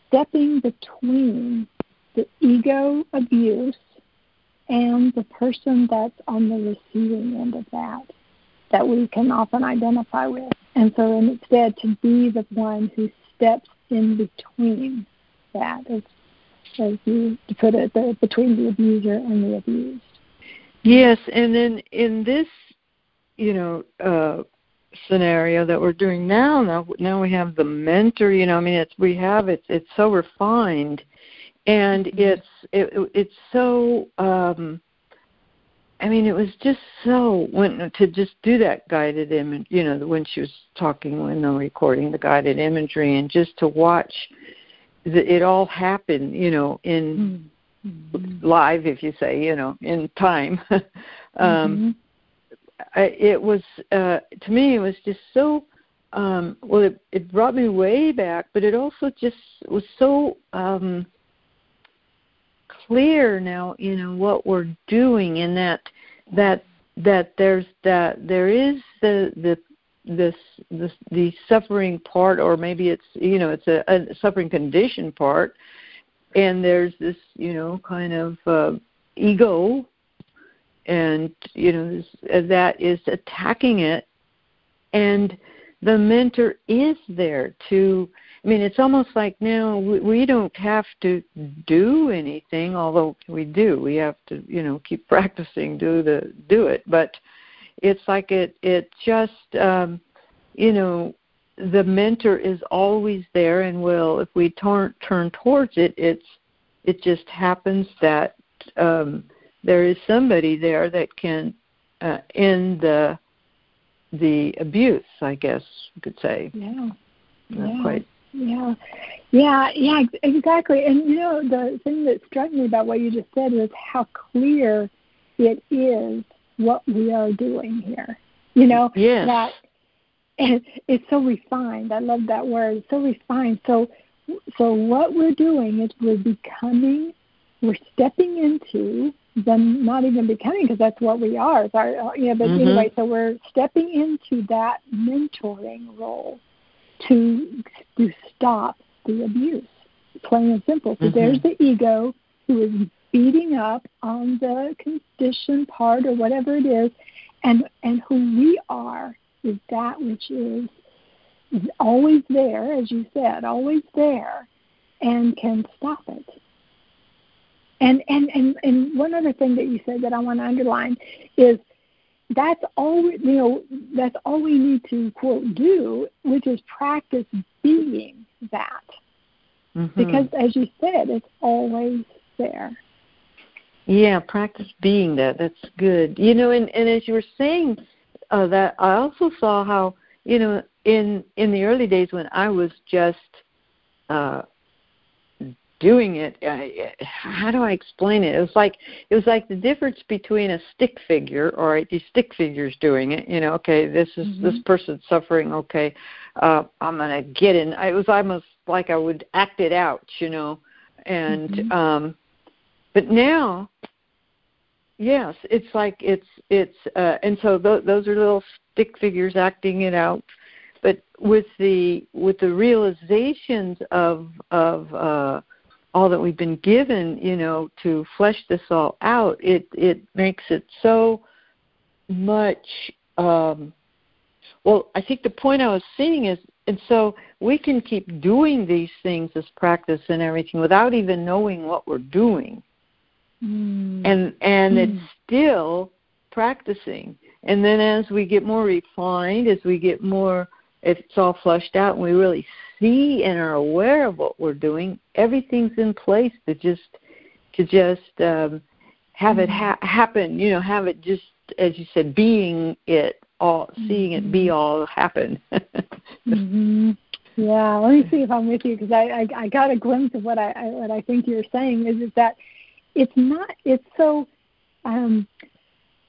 stepping between the ego abuse and the person that's on the receiving end of that that we can often identify with. And so instead to be the one who steps in between that, as, as you put it, the, between the abuser and the abused. Yes, and then in this, you know, uh, scenario that we're doing now, now now we have the mentor. You know, I mean, it's we have it's it's so refined and mm-hmm. it's it, it's so um I mean, it was just so when to just do that guided image, you know, when she was talking when the recording the guided imagery, and just to watch the, it all happen, you know, in mm-hmm. live, if you say, you know, in time. um, mm-hmm. I, it was uh, to me, it was just so. Um, well, it, it brought me way back, but it also just was so um, clear now you know what we're doing and that that that there's that there is the the this this the suffering part or maybe it's you know it's a, a suffering condition part. And there's this you know kind of uh, ego and you know this, uh, that is attacking it. And the mentor is there to I mean, it's almost like now we, we don't have to do anything, although we do. We have to, you know, keep practicing, do the do it. But it's like it it just, um, you know, the mentor is always there, and will if we turn turn towards it, it's it just happens that um, there is somebody there that can uh, end the the abuse. I guess you could say. Yeah Not yeah. quite. Yeah, yeah, yeah, exactly. And you know, the thing that struck me about what you just said was how clear it is what we are doing here. You know, yes. that and it's so refined. I love that word. It's so refined. So, so what we're doing is we're becoming, we're stepping into them, not even becoming because that's what we are. It's our, you know, but mm-hmm. anyway, so we're stepping into that mentoring role to to stop the abuse. Plain and simple. So mm-hmm. there's the ego who is beating up on the condition part or whatever it is, and and who we are is that which is always there, as you said, always there, and can stop it. And and and and one other thing that you said that I want to underline is that's all we, you know that's all we need to quote do which is practice being that. Mm-hmm. because as you said it's always there. Yeah practice being that. That's good. You know and and as you were saying uh, that i also saw how you know in in the early days when i was just uh doing it uh, how do i explain it it was like it was like the difference between a stick figure all right these stick figures doing it you know okay this is mm-hmm. this person's suffering okay uh i'm going to get in it was almost like i would act it out you know and mm-hmm. um but now yes it's like it's it's uh and so th- those are little stick figures acting it out but with the with the realizations of of uh all that we've been given, you know, to flesh this all out, it it makes it so much. Um, well, I think the point I was seeing is, and so we can keep doing these things as practice and everything without even knowing what we're doing, mm. and and mm. it's still practicing. And then as we get more refined, as we get more, it's all flushed out, and we really see and are aware of what we're doing, everything's in place to just to just um, have it ha- happen. You know, have it just as you said, being it all, seeing it be Mm-hmm. all happen. mm-hmm. Yeah, let me see if I'm with you because I, I I got a glimpse of what I, I what I think you're saying is is that it's not it's so um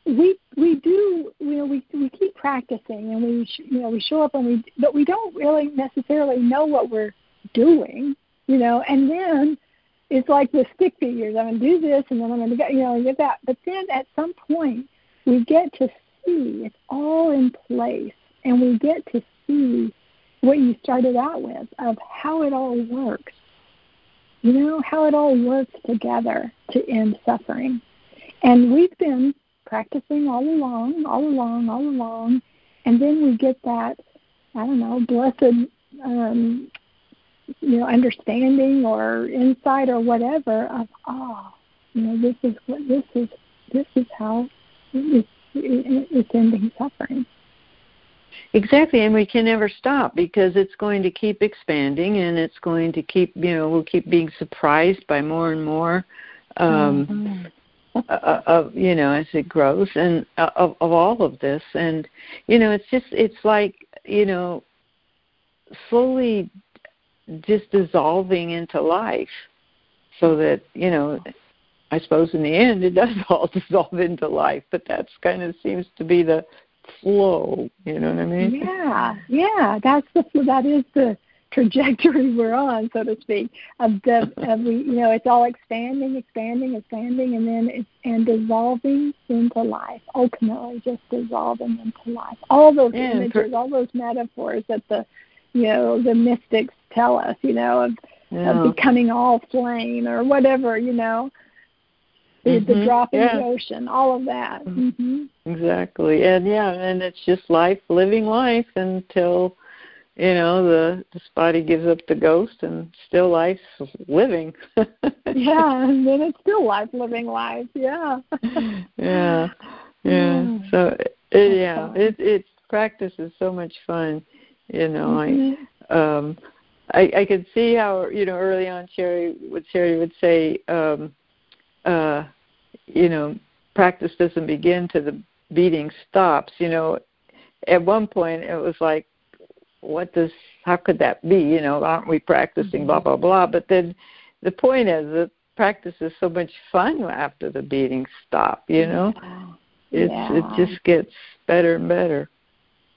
we we do you know we we keep practicing and we you know we show up and we but we don't really necessarily know what we're doing you know and then it's like the stick figures. I'm going to do this and then i'm going to get you know get that. But then at some point we get to see it's all in place and we get to see what you started out with of how it all works you know how it all works together to end suffering. And we've been practicing all along, all along, all along, and then we get that, I don't know, blessed, um, you know, understanding or insight or whatever of, oh, you know, this is what this is. This is how it's, it's ending suffering. Exactly, and we can never stop because it's going to keep expanding, and it's going to keep, you know, we'll keep being surprised by more and more um, mm-hmm. Uh, of you know as it grows and uh, of of all of this. And you know it's just it's like you know slowly just dissolving into life so that you know i suppose in the end it does all dissolve into life but that's kind of seems to be the flow you know what i mean? Yeah yeah that's the that is the trajectory we're on, so to speak, of the of we you know, it's all expanding, expanding, expanding and then it's and dissolving into life. Ultimately just dissolving into life. All those yeah, images, all those metaphors that the you know, the mystics tell us, you know, of, yeah. of becoming all flame or whatever, you know. The, mm-hmm. the drop in yeah. the ocean, all of that. Mm-hmm. Exactly, and yeah, and it's just life, living life until you know the this body gives up the ghost and still life's living. Yeah and then it's still life living life yeah. Yeah yeah. So it, yeah it it's practice is so much fun you know mm-hmm. i um i i could see how you know early on Cheri what Cheri would say um uh you know practice doesn't begin to the beating stops you know. At one point it was like what does how could that be? You know, aren't we practicing blah blah blah? But then the point is that practice is so much fun after the beatings stop. You know, it's Yeah. it just gets better and better.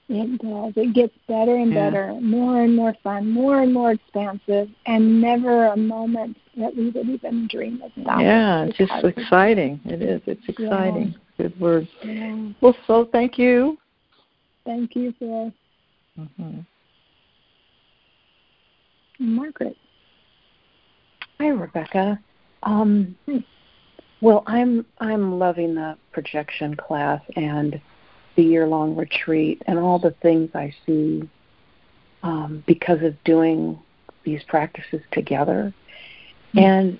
It does. It gets better and Yeah. better, more and more fun, more and more expansive, and never a moment that we would even dream of stopping. Yeah, it's just exciting. It is. It's exciting. Good word. Yeah. Well, so thank you. Thank you for hmm Margaret. Hi, Rebecca. Um, well, I'm I'm loving the projection class and the year-long retreat and all the things I see um, because of doing these practices together. And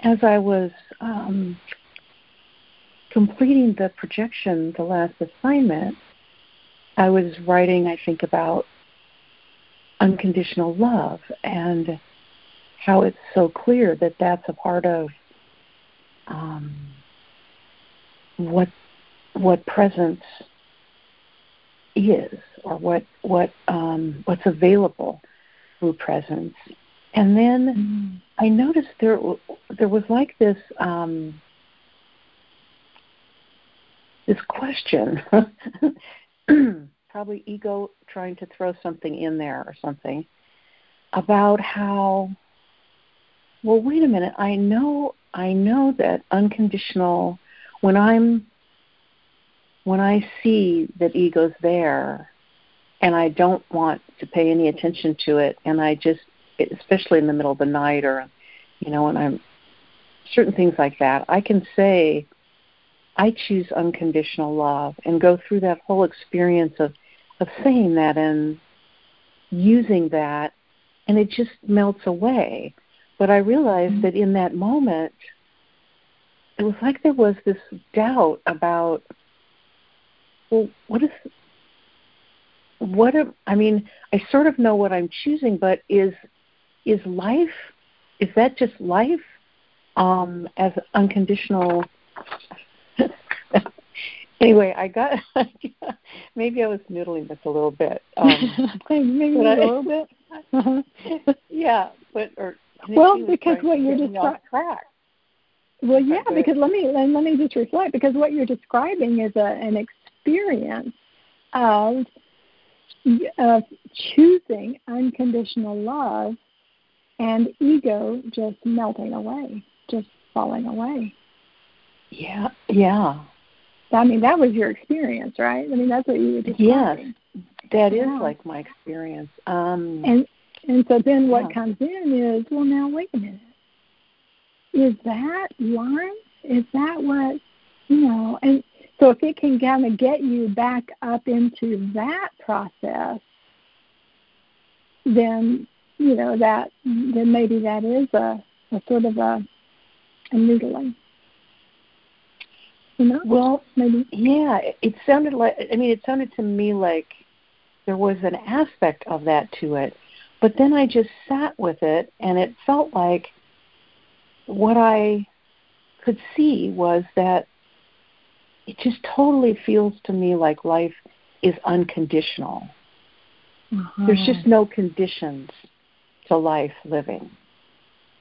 as I was um, completing the projection, the last assignment, I was writing, I think, about unconditional love and how it's so clear that that's a part of um, what what presence is, or what what um, what's available through presence. And then I noticed there there was like this um, this question, probably ego trying to throw something in there or something about how well wait a minute i know i know that unconditional when i'm when i see that ego's there and i don't want to pay any attention to it and i just especially in the middle of the night or you know when i'm certain things like that i can say i choose unconditional love and go through that whole experience of of saying that and using that and it just melts away but I realized that in that moment, it was like there was this doubt about, well, what is, what am, I mean, I sort of know what I'm choosing, but is, is life, is that just life um, as unconditional? anyway, I got, maybe I was noodling this a little bit. Um, Maybe a I- little bit. Uh-huh. yeah, but, or, Well, because what you're get me off descri- track. Well, yeah, because let me let, let me just reflect because what you're describing is a, an experience of of choosing unconditional love and ego just melting away, just falling away. Yeah, yeah. I mean, that was your experience, right? I mean, that's what you were describing. That is Yeah. like my experience. Um, And and so then what Yeah. comes in is, well, now wait a minute. Is that life? Is that what you know? And so if it can kind of get you back up into that process, then you know that then maybe that is a, a sort of a a noodling. You know? well, maybe yeah, it, it sounded like. I mean, it sounded to me like there was an aspect of that to it, but then I just sat with it, and it felt like what I could see was that it just totally feels to me like life is unconditional. Mm-hmm. There's just no conditions to life living.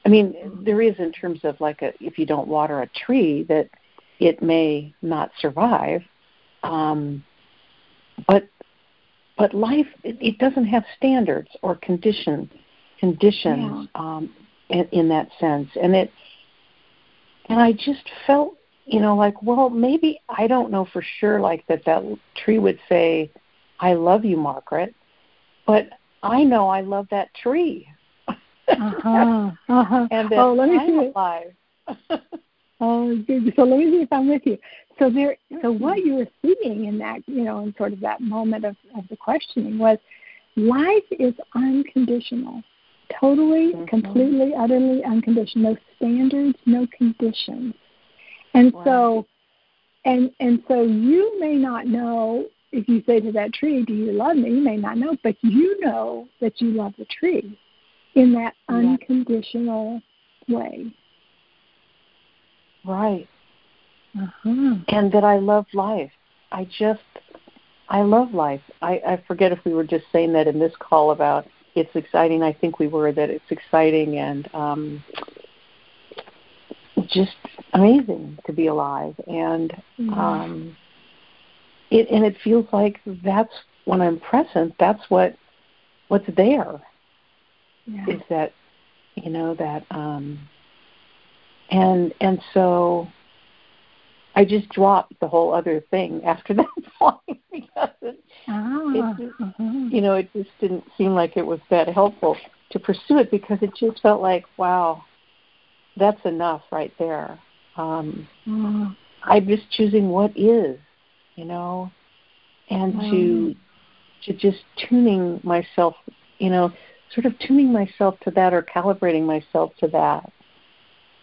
I mean, there is in terms of like a if you don't water a tree that it may not survive. Um, but but life it, it doesn't have standards or conditions conditions um, in, in that sense, and it and I just felt you know like well maybe I don't know for sure like that that tree would say I love you Margaret, but I know I love that tree. uh-huh. Uh-huh. and that oh, let me I'm see alive. Oh, good. So let me see if I'm with you. So there, so what you were seeing in that, you know, in sort of that moment of, of the questioning was, life is unconditional, totally, Mhm. completely, utterly unconditional. No standards, no conditions. And so, and and so you may not know if you say to that tree, "Do you love me?" You may not know, but you know that you love the tree in that Yeah. unconditional way. Right. Uh-huh. And that I love life. I just I love life. I, I forget if we were just saying that in this call about it's exciting. I think we were that it's exciting and um, just amazing to be alive, and mm-hmm. um, it and it feels like that's when I'm present. That's what what's there. Yeah. Is that you know that um, and and so I just dropped the whole other thing after that point because it, oh, it just, uh-huh. you know it just didn't seem like it was that helpful to pursue it because it just felt like wow that's enough right there um mm. i'm just choosing what is you know and mm. to to just tuning myself you know sort of tuning myself to that or calibrating myself to that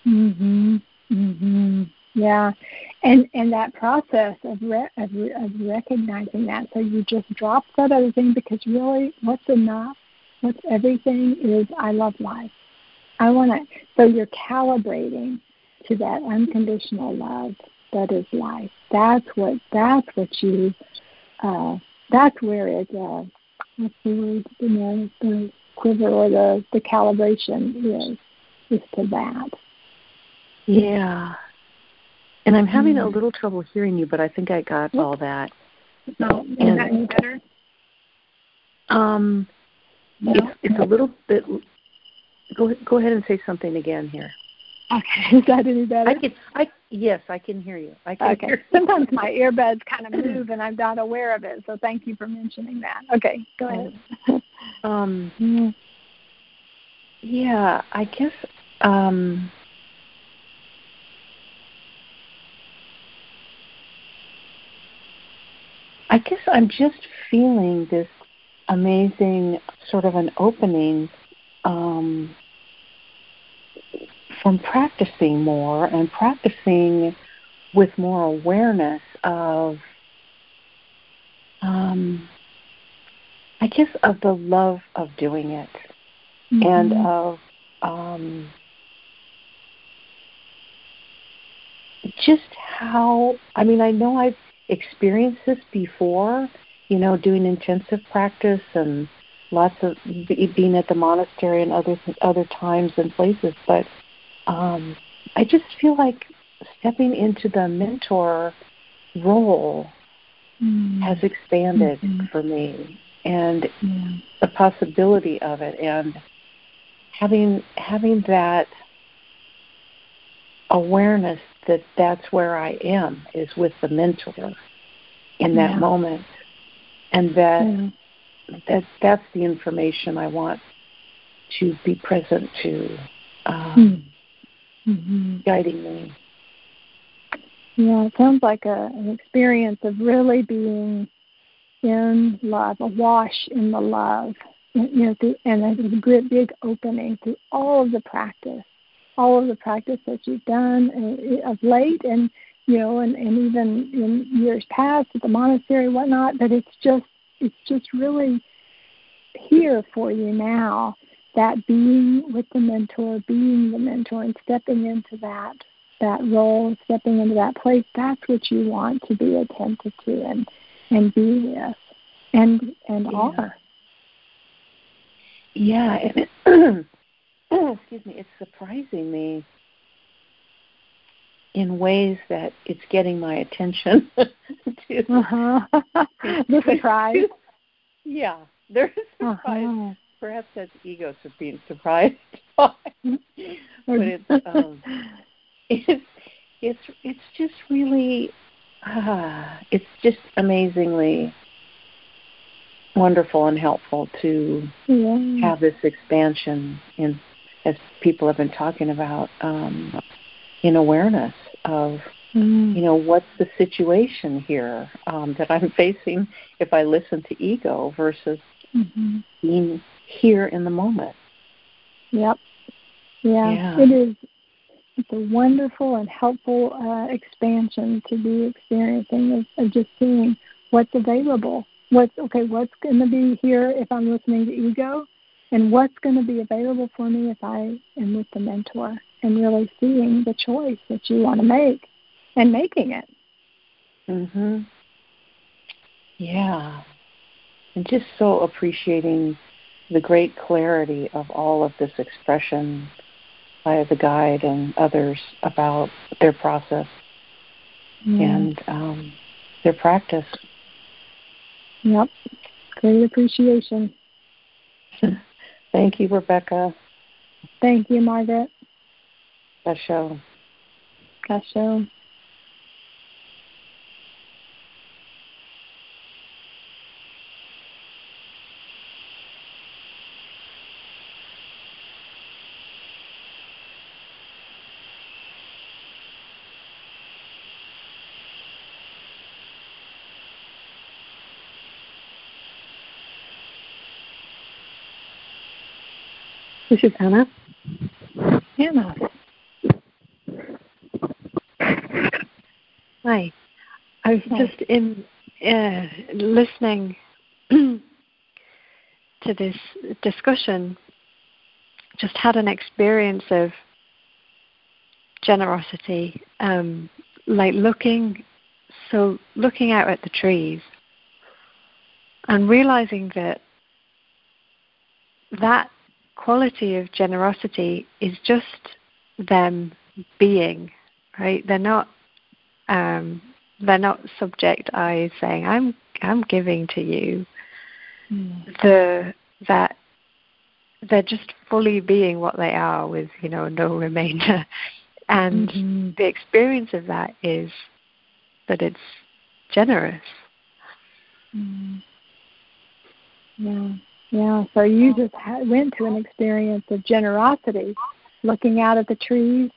mhm mhm yeah, and and that process of, re- of of recognizing that, so you just drop that other thing because really, what's enough, what's everything is I love life. I want to. So you're calibrating to that unconditional love that is life. That's what. That's what you. Uh, that's where it. Uh, what's the word? You know, the quiver or the the calibration is is to that. Yeah, and I'm having mm. a little trouble hearing you, but I think I got all that. No, is and, that any better? Um, no? it's, it's a little bit. Go go ahead and say something again here. Okay, is that any better? I can. I yes, I can hear you. I can okay. Hear Sometimes my earbuds kind of move, and I'm not aware of it. So thank you for mentioning that. Okay, go ahead. um. Mm. Yeah, I guess. Um, I guess I'm just feeling this amazing sort of an opening um, from practicing more and practicing with more awareness of, um, I guess, of the love of doing it mm-hmm. and of um, just how, I mean, I know I've experienced this before, you know, doing intensive practice and lots of being at the monastery and other other times and places, but um, I just feel like stepping into the mentor role mm. has expanded mm-hmm. for me, and yeah. the possibility of it, and having having that awareness that that's where I am is with the mentor in that yeah. moment, and that yeah. that that's the information I want to be present to, um, mm-hmm. guiding me. Yeah, it sounds like a, an experience of really being in love, a wash in the love, you know, through, and a great big opening through all of the practice all of the practice that you've done uh, of late and you know and, and even in years past at the monastery and whatnot but it's just it's just really here for you now that being with the mentor being the mentor and stepping into that that role stepping into that place that's what you want to be attentive to and and be with and and yeah. are yeah excuse me, it's surprising me in ways that it's getting my attention. to, uh-huh. the surprise. yeah, there's surprise. Uh-huh. Perhaps that's ego being surprised by, but it's um, it's it's it's just really uh, it's just amazingly wonderful and helpful to yeah. have this expansion in as people have been talking about, um, in awareness of, mm. you know, what's the situation here um, that I'm facing if I listen to ego versus mm-hmm. being here in the moment. Yep. Yeah, yeah. it is. It's a wonderful and helpful uh, expansion to be experiencing of, of just seeing what's available. What's okay? What's going to be here if I'm listening to ego? And what's going to be available for me if I am with the mentor and really seeing the choice that you want to make and making it. Mhm. Yeah. And just so appreciating the great clarity of all of this expression by the guide and others about their process mm. and um, their practice. Yep. Great appreciation. Thank you, Rebecca. Thank you, Margaret. Gassho. Gassho. This is Anna. Anna. Hi. I was Hi. just in uh, listening to this discussion. Just had an experience of generosity, um, like looking, so looking out at the trees and realizing that that quality of generosity is just them being, right? They're not um, they're not subject eyes saying, "I'm I'm giving to you." Mm. The that they're just fully being what they are with you know no remainder, and mm-hmm. the experience of that is that it's generous. Mm. Yeah. Yeah, so you just went to an experience of generosity, looking out at the trees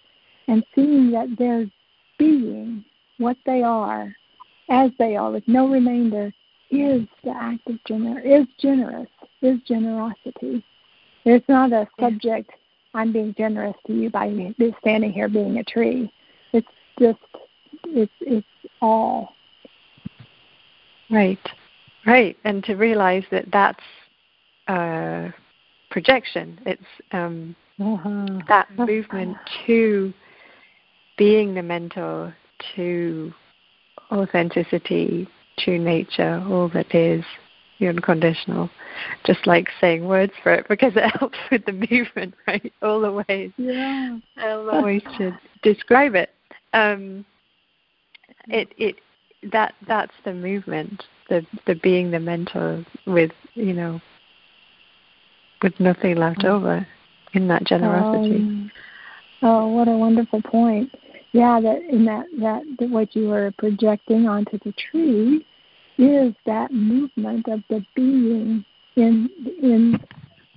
and seeing that they're being what they are, as they are, with no remainder, is the act of gener is generous, is generosity. It's not a subject. I'm being generous to you by standing here being a tree. It's just it's it's all. Right, right, and to realize that that's uh, projection. It's um, uh-huh. that movement to being the mentor, to authenticity, to nature, all that is the unconditional. Just like saying words for it because it helps with the movement, right? All the ways, yeah, all the ways to describe it. Um, it it that that's the movement, the the being the mentor with you know with nothing left over in that generosity. Um, oh, what a wonderful point! Yeah, that in that that, that what you were projecting onto the tree is that movement of the being in in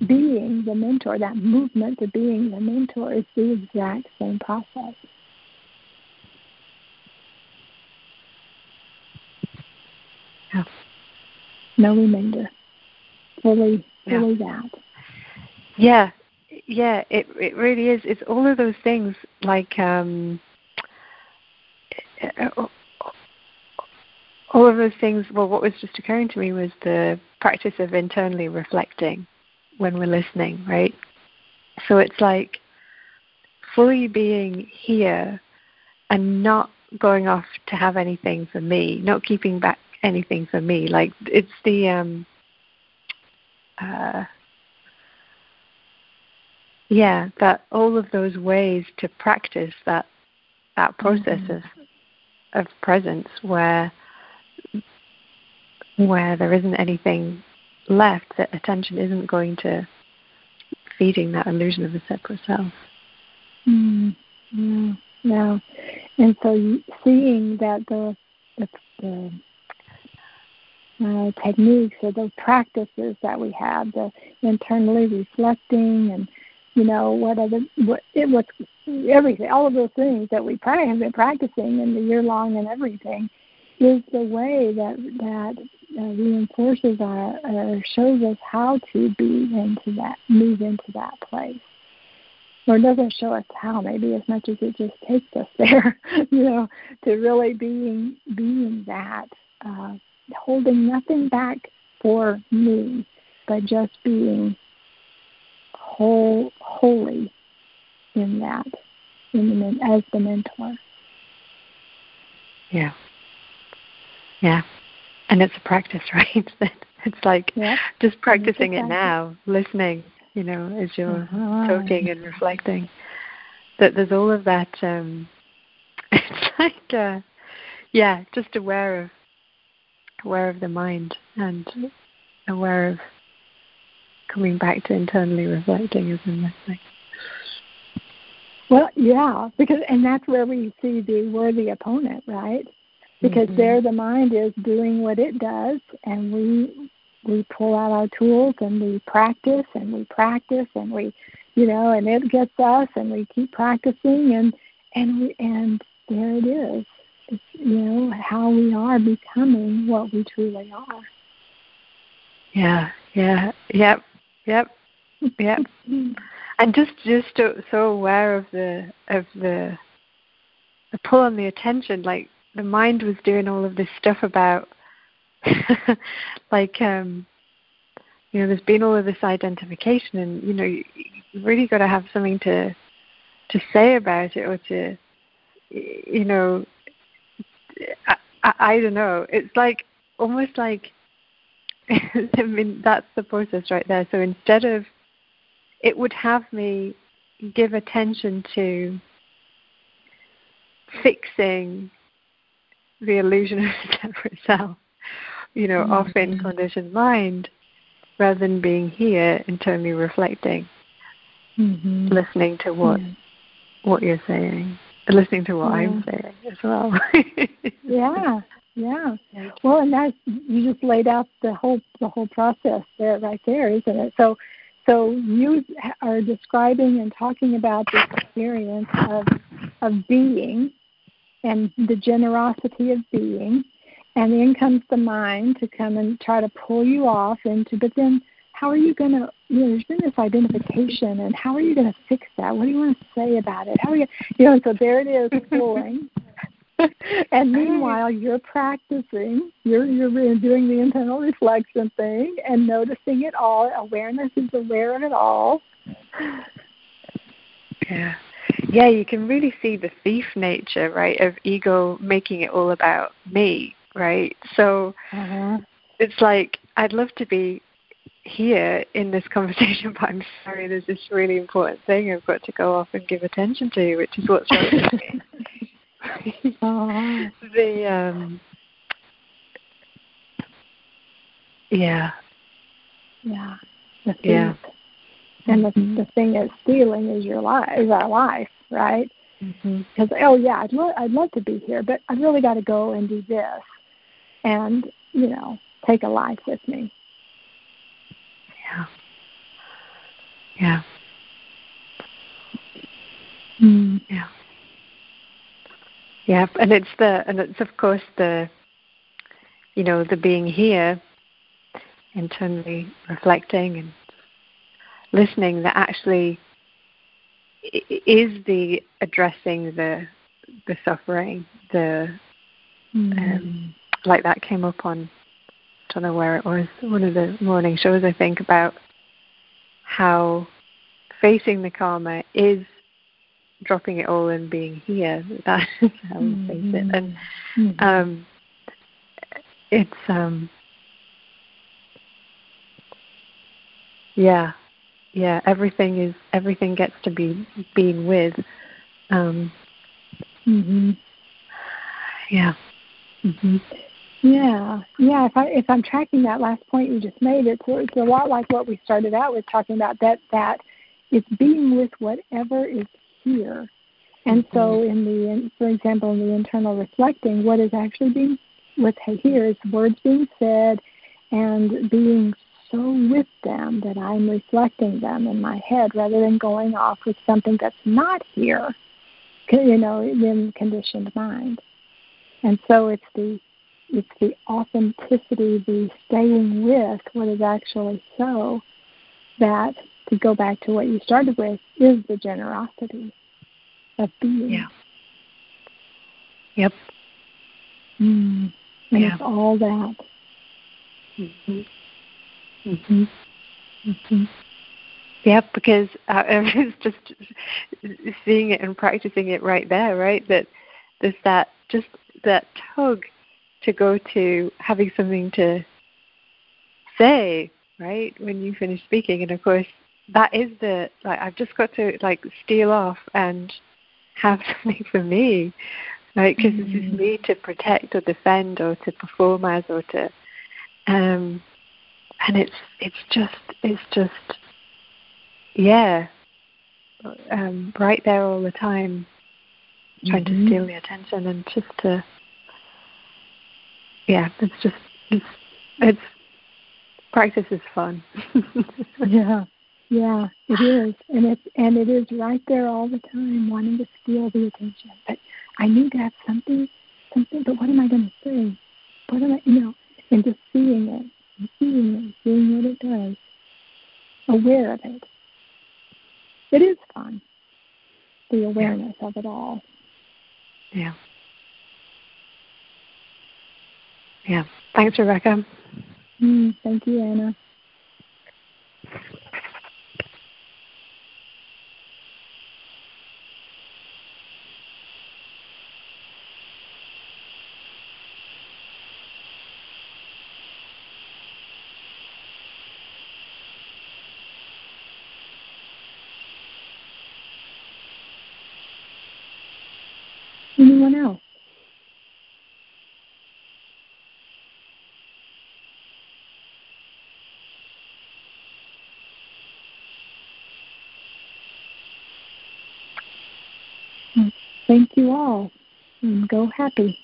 being the mentor. That movement to being the mentor is the exact same process. Yeah. No remainder. Fully, fully yeah. that. Yeah, yeah, it it really is. It's all of those things like um all of those things. Well, what was just occurring to me was the practice of internally reflecting when we're listening, right? So it's like fully being here and not going off to have anything for me, not keeping back anything for me. Like it's the um uh yeah that all of those ways to practice that that process mm-hmm. of of presence where where there isn't anything left that attention isn't going to feeding that illusion of a separate self. Mm, yeah. Yeah. And so seeing that the the, the uh, techniques or those practices that we have, the internally reflecting and you know what other what it was everything all of those things that we probably have been practicing in the year long and everything is the way that that uh, reinforces our or shows us how to be into that move into that place. Or doesn't show us how maybe as much as it just takes us there you know to really being being that uh, holding nothing back for me but just being whole, wholly in that, in the, as the mentor. Yeah. Yeah. and it's a practice, right? it's like yeah. just practicing it now, listening, you know, as you're uh-huh. talking and reflecting. That there's all of that. um It's like, uh, yeah, just aware of aware of the mind and aware of coming back to internally reflecting is in listening. Well, yeah, because and that's where we see the worthy opponent, right? Because mm-hmm. there the mind is doing what it does, and we we pull out our tools and we practice and we practice and we, you know, and it gets us and we keep practicing and and we and there it is. It's you know how we are becoming what we truly are. Yeah, yeah, yep, yep, yep. and just just so aware of the of the the pull on the attention like the mind was doing all of this stuff about like um you know there's been all of this identification and you know you, you really got to have something to to say about it or to you know I, I, I don't know it's like almost like I mean that's the process right there so instead of it would have me give attention to fixing the illusion of a separate self, you know, mm-hmm. off in conditioned mind, rather than being here internally reflecting, mm-hmm. listening to what what you're saying, listening to what yeah. I'm saying as well. yeah, yeah. Well, and that you just laid out the whole the whole process there, right there, isn't it? So so you are describing and talking about this experience of of being and the generosity of being, and then comes the mind to come and try to pull you off into. But then, how are you going to? You know, there's been this identification, and how are you going to fix that? What do you want to say about it? How are you? You know, so there it is, pulling. and meanwhile, you're practicing. You're you're doing the internal reflection thing and noticing it all. Awareness is aware of it all. Yeah, yeah. You can really see the thief nature, right, of ego making it all about me, right? So uh-huh. it's like I'd love to be here in this conversation, but I'm sorry, there's this really important thing I've got to go off and give attention to, which is what's wrong with me. the um yeah. Yeah. The yeah. and the the thing that's stealing is your life is our life right? Because mm-hmm. oh yeah I'd lo- I'd love to be here but I've really got to go and do this and you know take a life with me. Yeah. Yeah. Mm. yeah yeah, and it's the and it's of course the you know the being here, internally reflecting and listening that actually is the addressing the the suffering, the mm. um, like that came up on I don't know where it was one of the morning shows I think about how facing the karma is dropping it all and being here. That is how we face it. Mm-hmm. And mm-hmm. um, it's um, yeah, yeah. Everything is everything gets to be being with. Um, mm-hmm. Yeah. Mm-hmm. Yeah, yeah. If I if I'm tracking that last point you just made, it's it's a lot like what we started out with talking about that that it's being with whatever is here. And mm-hmm. so, in the, for example, in the internal reflecting, what is actually being what's here is words being said and being so with them that I'm reflecting them in my head rather than going off with something that's not here, you know, in conditioned mind. And so it's the it's the authenticity, the staying with what is actually so that to go back to what you started with is the generosity of being. Yeah. Yep. Mm. And yeah. it's all that. Mhm. Mhm. Mhm. Yep, because uh, it's just seeing it and practicing it right there, right? That there's that just that tug to go to having something to say, right, when you finish speaking. And of course, that is the like I've just got to like steal off and have something for me, right? Because mm-hmm. this is me to protect or defend or to perform as or to, um, and it's it's just it's just yeah, um, right there all the time, trying mm-hmm. to steal the attention and just to yeah, it's just it's it's practice is fun. yeah. Yeah, it is. And it's and it is right there all the time, wanting to steal the attention. But I need to have something something but what am I gonna say? What am I you know, and just seeing it, and seeing it, seeing what it does. Aware of it. It is fun. The awareness yeah. of it all. Yeah. Yeah. Thanks, Rebecca. Mm, thank you, Anna. Anyone else? Thank all and go happy.